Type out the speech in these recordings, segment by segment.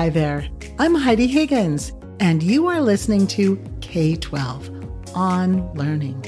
Hi there. I'm Heidi Higgins, and you are listening to K 12 on Learning.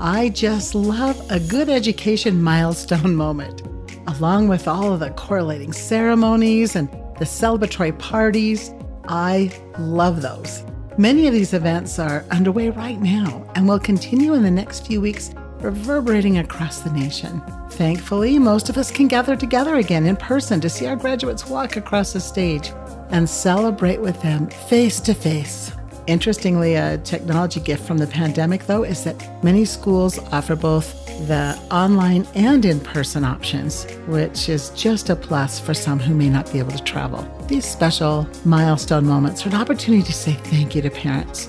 I just love a good education milestone moment, along with all of the correlating ceremonies and the celebratory parties. I love those. Many of these events are underway right now and will continue in the next few weeks, reverberating across the nation. Thankfully, most of us can gather together again in person to see our graduates walk across the stage and celebrate with them face to face. Interestingly, a technology gift from the pandemic, though, is that many schools offer both the online and in person options, which is just a plus for some who may not be able to travel. These special milestone moments are an opportunity to say thank you to parents,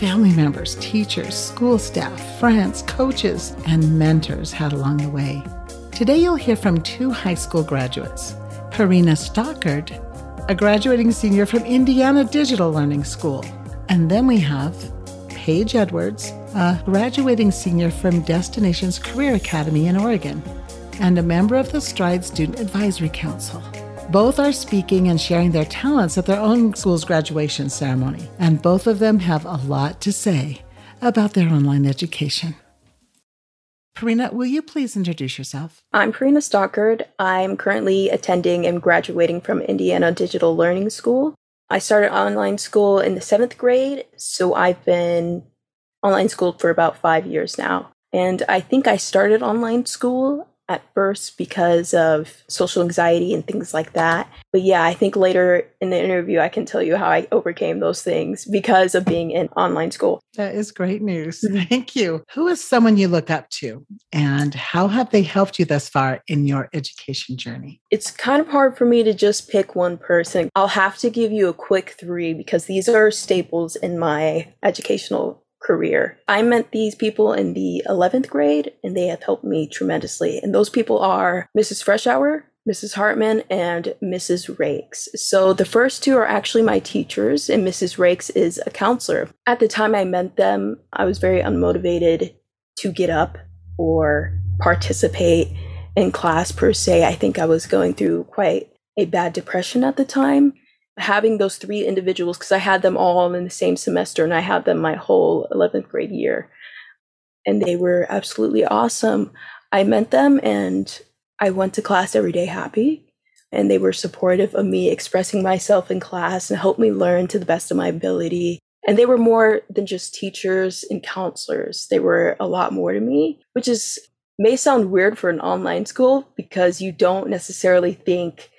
family members, teachers, school staff, friends, coaches, and mentors had along the way. Today, you'll hear from two high school graduates Karina Stockard, a graduating senior from Indiana Digital Learning School. And then we have Paige Edwards, a graduating senior from Destinations Career Academy in Oregon, and a member of the Stride Student Advisory Council. Both are speaking and sharing their talents at their own school's graduation ceremony, and both of them have a lot to say about their online education. Karina, will you please introduce yourself? I'm Karina Stockard. I'm currently attending and graduating from Indiana Digital Learning School. I started online school in the seventh grade, so I've been online school for about five years now. And I think I started online school at first because of social anxiety and things like that. But yeah, I think later in the interview, I can tell you how I overcame those things because of being in online school. That is great news. Mm-hmm. Thank you. Who is someone you look up to and how have they helped you thus far in your education journey? It's kind of hard for me to just pick one person. I'll have to give you a quick three because these are staples in my educational career. I met these people in the 11th grade and they have helped me tremendously. And those people are Mrs. Freshour, Mrs. Hartman, and Mrs. Rakes. So the first two are actually my teachers, and Mrs. Rakes is a counselor. At the time I met them, I was very unmotivated to get up or participate in class per se. I think I was going through quite a bad depression at the time having those three individuals because I had them all in the same semester and I had them my whole 11th grade year. And they were absolutely awesome. I met them and I went to class every day happy. And they were supportive of me expressing myself in class and helped me learn to the best of my ability. And they were more than just teachers and counselors. They were a lot more to me, which is may sound weird for an online school because you don't necessarily think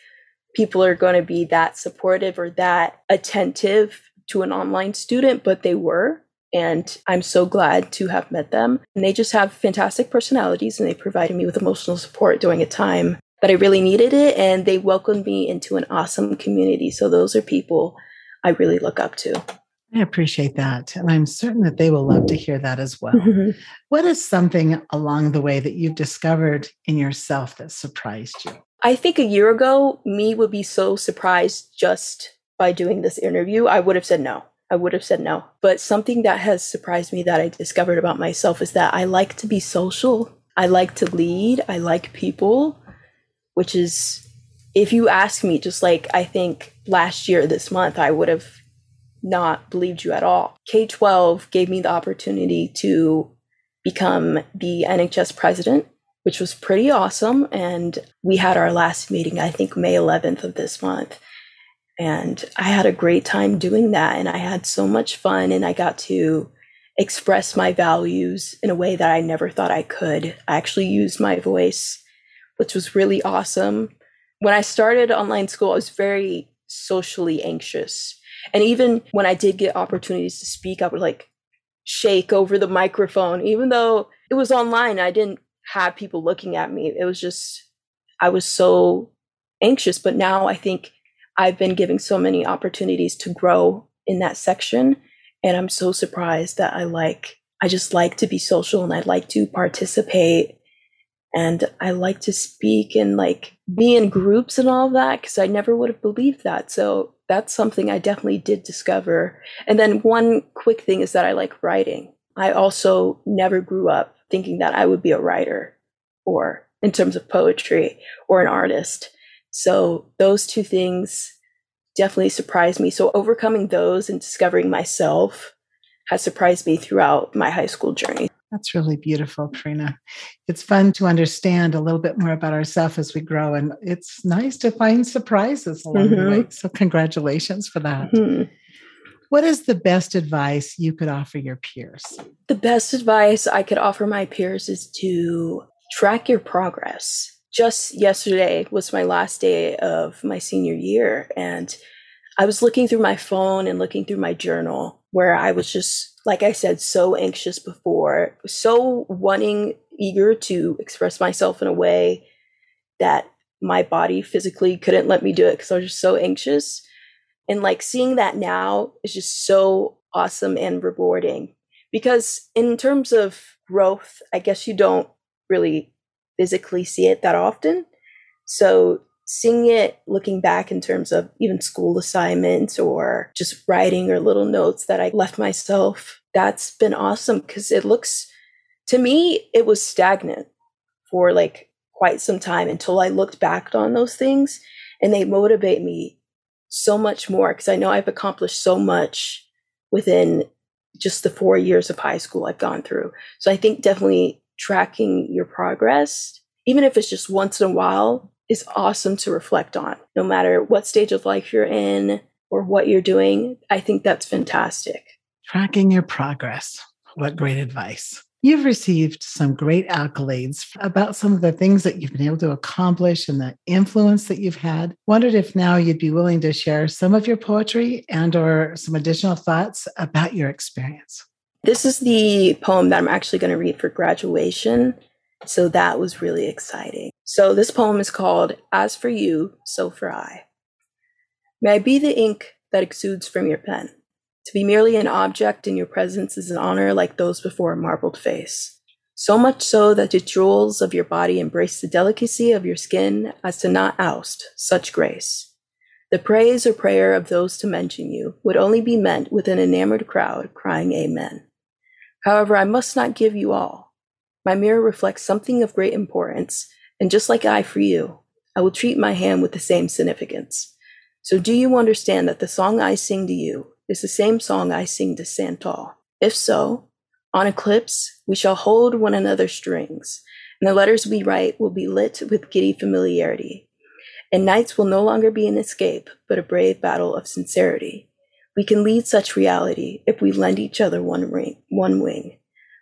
people are going to be that supportive or that attentive to an online student, but they were. And I'm so glad to have met them. And they just have fantastic personalities and they provided me with emotional support during a time that I really needed it. And they welcomed me into an awesome community. So those are people I really look up to. I appreciate that. And I'm certain that they will love to hear that as well. Mm-hmm. What is something along the way that you've discovered in yourself that surprised you? I think a year ago, me would be so surprised just by doing this interview. I would have said no. I would have said no. But something that has surprised me that I discovered about myself is that I like to be social. I like to lead. I like people, which is, if you ask me, just like I think last year, this month, I would have not believed you at all. K 12 gave me the opportunity to become the NHS president which was pretty awesome. And we had our last meeting, I think May 11th of this month. And I had a great time doing that. And I had so much fun. And I got to express my values in a way that I never thought I could. I actually used my voice, which was really awesome. When I started online school, I was very socially anxious. And even when I did get opportunities to speak, I would like shake over the microphone, even though it was online. I didn't have people looking at me. It was just, I was so anxious. But now I think I've been given so many opportunities to grow in that section. And I'm so surprised that I like, I just like to be social and I like to participate and I like to speak and like be in groups and all that because I never would have believed that. So that's something I definitely did discover. And then one quick thing is that I like writing. I also never grew up thinking that I would be a writer or in terms of poetry or an artist. So those two things definitely surprised me. So overcoming those and discovering myself has surprised me throughout my high school journey. That's really beautiful, Karina. It's fun to understand a little bit more about ourselves as we grow, and it's nice to find surprises along mm-hmm. the way. So, congratulations for that. Mm-hmm. What is the best advice you could offer your peers? The best advice I could offer my peers is to track your progress. Just yesterday was my last day of my senior year, and I was looking through my phone and looking through my journal where I was just, like I said, so anxious before, so wanting, eager to express myself in a way that my body physically couldn't let me do it because I was just so anxious. And like seeing that now is just so awesome and rewarding because in terms of growth, I guess you don't really physically see it that often. So seeing it looking back in terms of even school assignments or just writing or little notes that I left myself, that's been awesome because it looks, to me, it was stagnant for like quite some time until I looked back on those things and they motivate me so much more because I know I've accomplished so much within just the four years of high school I've gone through. So I think definitely tracking your progress, even if it's just once in a while, is awesome to reflect on, no matter what stage of life you're in or what you're doing. I think that's fantastic. Tracking your progress. What great advice. You've received some great accolades about some of the things that you've been able to accomplish and the influence that you've had. Wondered if now you'd be willing to share some of your poetry and or some additional thoughts about your experience. This is the poem that I'm actually going to read for graduation. So that was really exciting. So this poem is called As for You, So for I. May I be the ink that exudes from your pen. To be merely an object in your presence is an honor like those before a marbled face. So much so that the jewels of your body embrace the delicacy of your skin as to not oust such grace. The praise or prayer of those to mention you would only be meant with an enamored crowd crying Amen. However, I must not give you all. My mirror reflects something of great importance, and just like I for you, I will treat my hand with the same significance. So, do you understand that the song I sing to you is the same song I sing to Santal? If so, on eclipse, we shall hold one another's strings, and the letters we write will be lit with giddy familiarity. And nights will no longer be an escape, but a brave battle of sincerity. We can lead such reality if we lend each other one ring, one wing.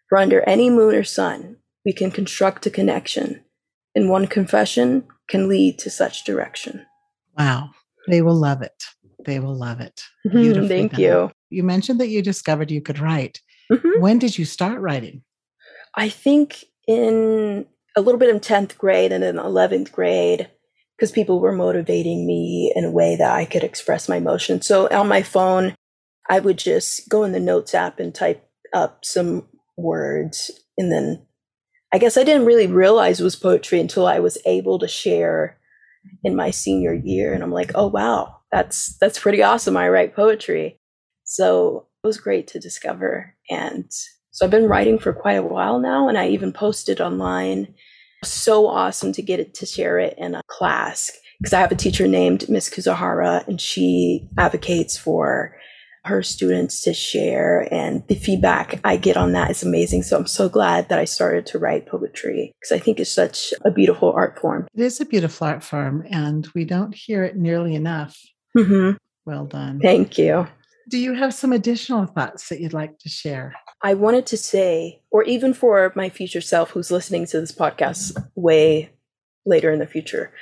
For under any moon or sun, we can construct a connection, and one confession can lead to such direction. Wow. They will love it. They will love it. Thank done. you. You mentioned that you discovered you could write. Mm-hmm. When did you start writing? I think in a little bit in 10th grade and in 11th grade because people were motivating me in a way that I could express my emotions. So on my phone, I would just go in the notes app and type up some words. And then I guess I didn't really realize it was poetry until I was able to share in my senior year. And I'm like, oh wow, that's that's pretty awesome. I write poetry. So it was great to discover. And so I've been writing for quite a while now, and I even posted online. So awesome to get it to share it in a class because I have a teacher named Miss Kuzuhara, and she advocates for her students to share and the feedback I get on that is amazing. So I'm so glad that I started to write poetry because I think it's such a beautiful art form. It is a beautiful art form and we don't hear it nearly enough. Mm-hmm. Well done. Thank you. Do you have some additional thoughts that you'd like to share? I wanted to say, or even for my future self who's listening to this podcast way later in the future,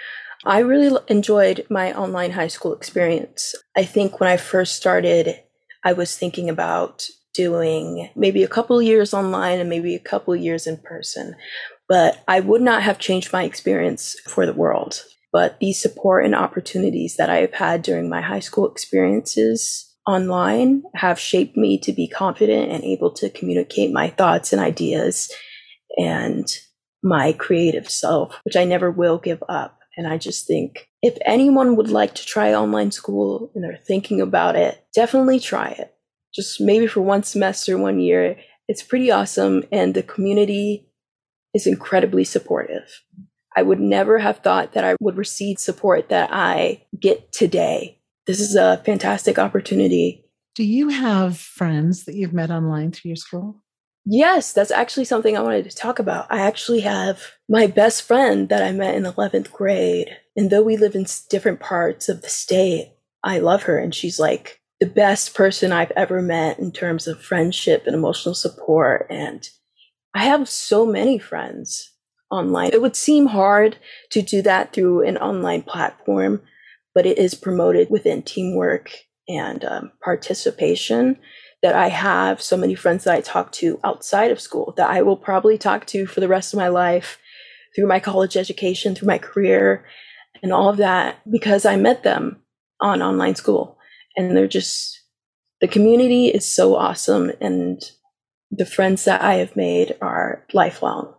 I really enjoyed my online high school experience. I think when I first started, I was thinking about doing maybe a couple years online and maybe a couple years in person. But I would not have changed my experience for the world. But the support and opportunities that I have had during my high school experiences online have shaped me to be confident and able to communicate my thoughts and ideas and my creative self, which I never will give up. And I just think if anyone would like to try online school and they're thinking about it, definitely try it. Just maybe for one semester, one year. It's pretty awesome, and the community is incredibly supportive. I would never have thought that I would receive support that I get today. This is a fantastic opportunity. Do you have friends that you've met online through your school? Yes, that's actually something I wanted to talk about. I actually have my best friend that I met in 11th grade. And though we live in different parts of the state, I love her. And she's like the best person I've ever met in terms of friendship and emotional support. And I have so many friends online. It would seem hard to do that through an online platform, but it is promoted within teamwork and um, participation that I have so many friends that I talk to outside of school that I will probably talk to for the rest of my life through my college education, through my career, and all of that because I met them on online school. And they're just, the community is so awesome. And the friends that I have made are lifelong.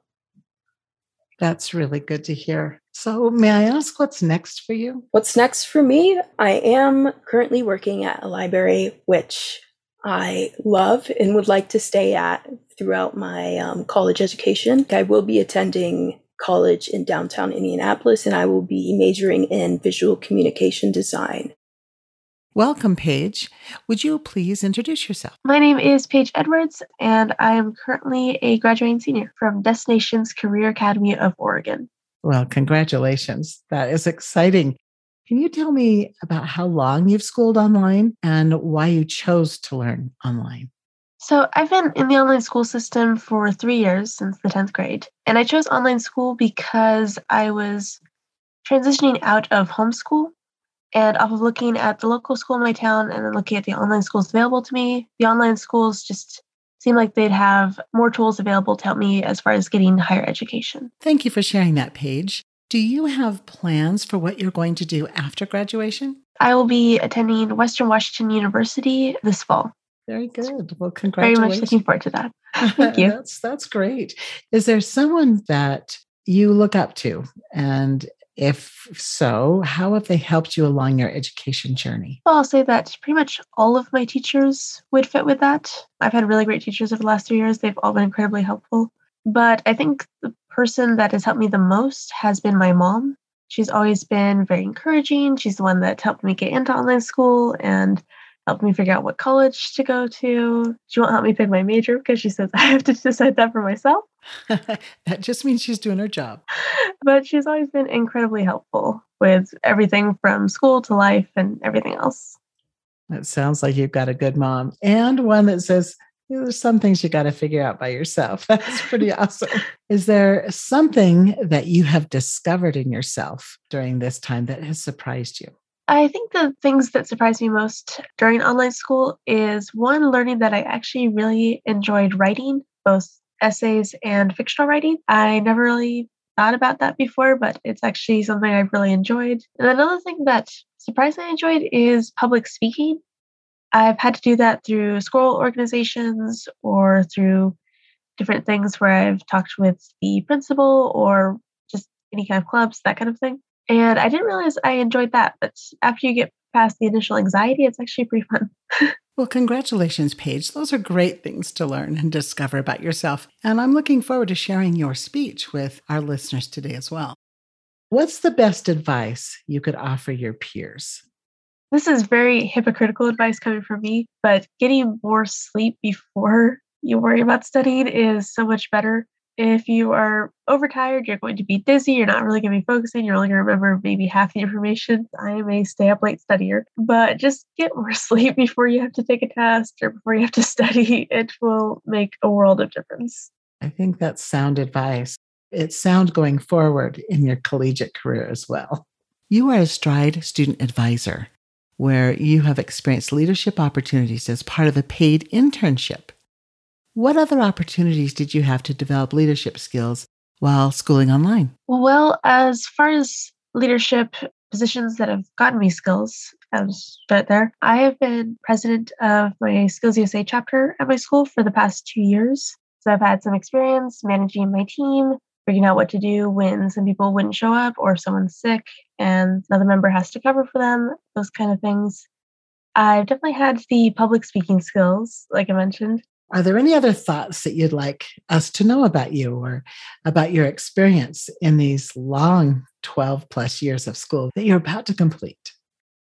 That's really good to hear. So, may I ask what's next for you? What's next for me? I am currently working at a library, which I love and would like to stay at throughout my um, college education. I will be attending college in downtown Indianapolis and I will be majoring in visual communication design. Welcome, Paige. Would you please introduce yourself? My name is Paige Edwards, and I am currently a graduating senior from Destinations Career Academy of Oregon. Well, congratulations. That is exciting. Can you tell me about how long you've schooled online and why you chose to learn online? So, I've been in the online school system for three years since the 10th grade. And I chose online school because I was transitioning out of homeschool and off of looking at the local school in my town and then looking at the online schools available to me. The online schools just seemed like they'd have more tools available to help me as far as getting higher education. Thank you for sharing that, Paige. Do you have plans for what you're going to do after graduation? I will be attending Western Washington University this fall. Very good. Well, congratulations. Very much looking forward to that. Thank you. that's that's great. Is there someone that you look up to and if so, how have they helped you along your education journey? Well, I'll say that pretty much all of my teachers would fit with that. I've had really great teachers over the last three years. They've all been incredibly helpful. But I think the person that has helped me the most has been my mom. She's always been very encouraging. She's the one that helped me get into online school and helped me figure out what college to go to. She won't help me pick my major because she says I have to decide that for myself. that just means she's doing her job. But she's always been incredibly helpful with everything from school to life and everything else. It sounds like you've got a good mom and one that says, there's some things you got to figure out by yourself. That's pretty awesome. Is there something that you have discovered in yourself during this time that has surprised you? I think the things that surprised me most during online school is one, learning that I actually really enjoyed writing, both essays and fictional writing. I never really thought about that before, but it's actually something I've really enjoyed. And another thing that surprisingly enjoyed is public speaking. I've had to do that through school organizations or through different things where I've talked with the principal or just any kind of clubs, that kind of thing. And I didn't realize I enjoyed that. But after you get past the initial anxiety, it's actually pretty fun. well, congratulations, Paige. Those are great things to learn and discover about yourself. And I'm looking forward to sharing your speech with our listeners today as well. What's the best advice you could offer your peers? This is very hypocritical advice coming from me, but getting more sleep before you worry about studying is so much better if you are overtired, you're going to be dizzy, you're not really going to be focusing, you're only going to remember maybe half the information. I am a stay up late studier, but just get more sleep before you have to take a test or before you have to study. It will make a world of difference. I think that's sound advice. It's sound going forward in your collegiate career as well. You are a Stride student advisor, where you have experienced leadership opportunities as part of a paid internship. What other opportunities did you have to develop leadership skills while schooling online? Well, as far as leadership positions that have gotten me skills, I'll start there. I have been president of my Skills USA chapter at my school for the past two years. So I've had some experience managing my team, figuring out what to do when some people wouldn't show up or someone's sick and another member has to cover for them, those kind of things. I've definitely had the public speaking skills, like I mentioned. Are there any other thoughts that you'd like us to know about you or about your experience in these long 12 plus years of school that you're about to complete?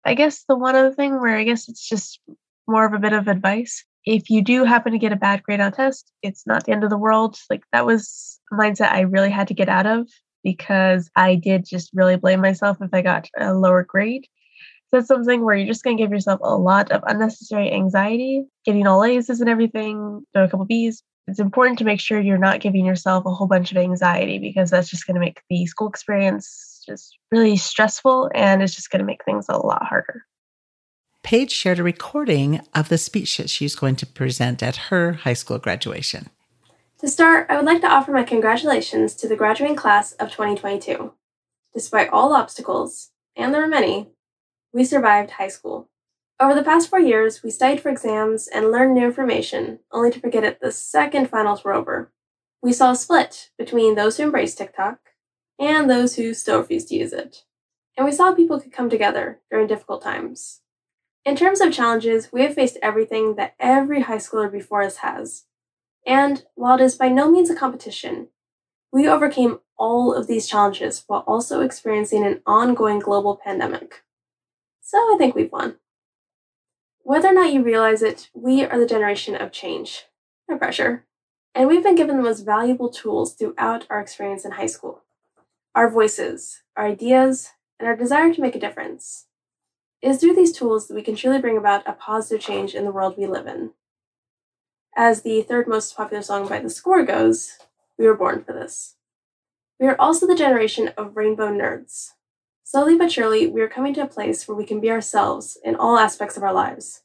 I guess the one other thing where I guess it's just more of a bit of advice. If you do happen to get a bad grade on test, it's not the end of the world. Like that was a mindset I really had to get out of because I did just really blame myself if I got a lower grade. So it's something where you're just going to give yourself a lot of unnecessary anxiety, getting all A's and everything, throw a couple B's. It's important to make sure you're not giving yourself a whole bunch of anxiety because that's just going to make the school experience just really stressful and it's just going to make things a lot harder. Paige shared a recording of the speech that she's going to present at her high school graduation. To start, I would like to offer my congratulations to the graduating class of 2022. Despite all obstacles, and there are many, we survived high school. Over the past four years, we studied for exams and learned new information, only to forget it the second finals were over. We saw a split between those who embraced TikTok and those who still refused to use it. And we saw people could come together during difficult times. In terms of challenges, we have faced everything that every high schooler before us has. And while it is by no means a competition, we overcame all of these challenges while also experiencing an ongoing global pandemic. So I think we've won. Whether or not you realize it, we are the generation of change. No pressure. And we've been given the most valuable tools throughout our experience in high school our voices, our ideas, and our desire to make a difference. It is through these tools that we can truly bring about a positive change in the world we live in. As the third most popular song by The Score goes, we were born for this. We are also the generation of rainbow nerds. Slowly but surely, we are coming to a place where we can be ourselves in all aspects of our lives.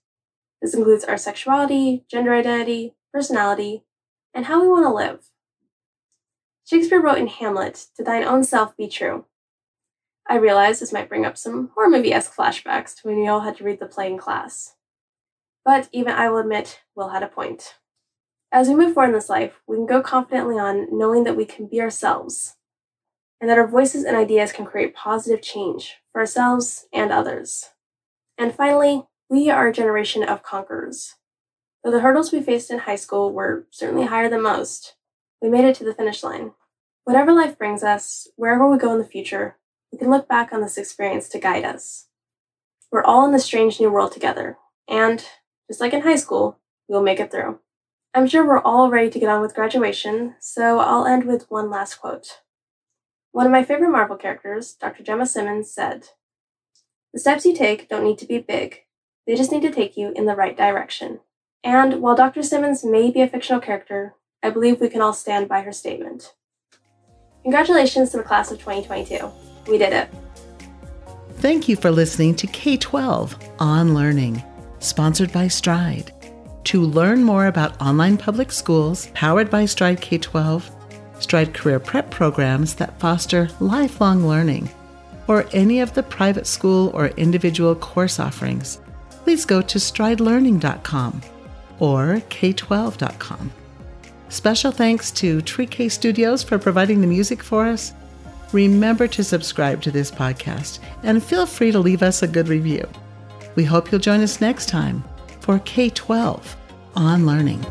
This includes our sexuality, gender identity, personality, and how we want to live. Shakespeare wrote in Hamlet, To thine own self be true. I realize this might bring up some horror movie esque flashbacks to when we all had to read the play in class. But even I will admit, Will had a point. As we move forward in this life, we can go confidently on knowing that we can be ourselves and that our voices and ideas can create positive change for ourselves and others. And finally, we are a generation of conquerors. Though the hurdles we faced in high school were certainly higher than most, we made it to the finish line. Whatever life brings us, wherever we go in the future, we can look back on this experience to guide us. We're all in this strange new world together, and just like in high school, we will make it through. I'm sure we're all ready to get on with graduation, so I'll end with one last quote. One of my favorite Marvel characters, Dr. Jemma Simmons, said, The steps you take don't need to be big, they just need to take you in the right direction. And while Dr. Simmons may be a fictional character, I believe we can all stand by her statement. Congratulations to the class of 2022. We did it. Thank you for listening to K 12 On Learning, sponsored by Stride. To learn more about online public schools powered by Stride K 12, Stride Career Prep programs that foster lifelong learning, or any of the private school or individual course offerings, please go to stridelearning.com or k12.com. Special thanks to Tree K Studios for providing the music for us. Remember to subscribe to this podcast and feel free to leave us a good review. We hope you'll join us next time for K 12 on Learning.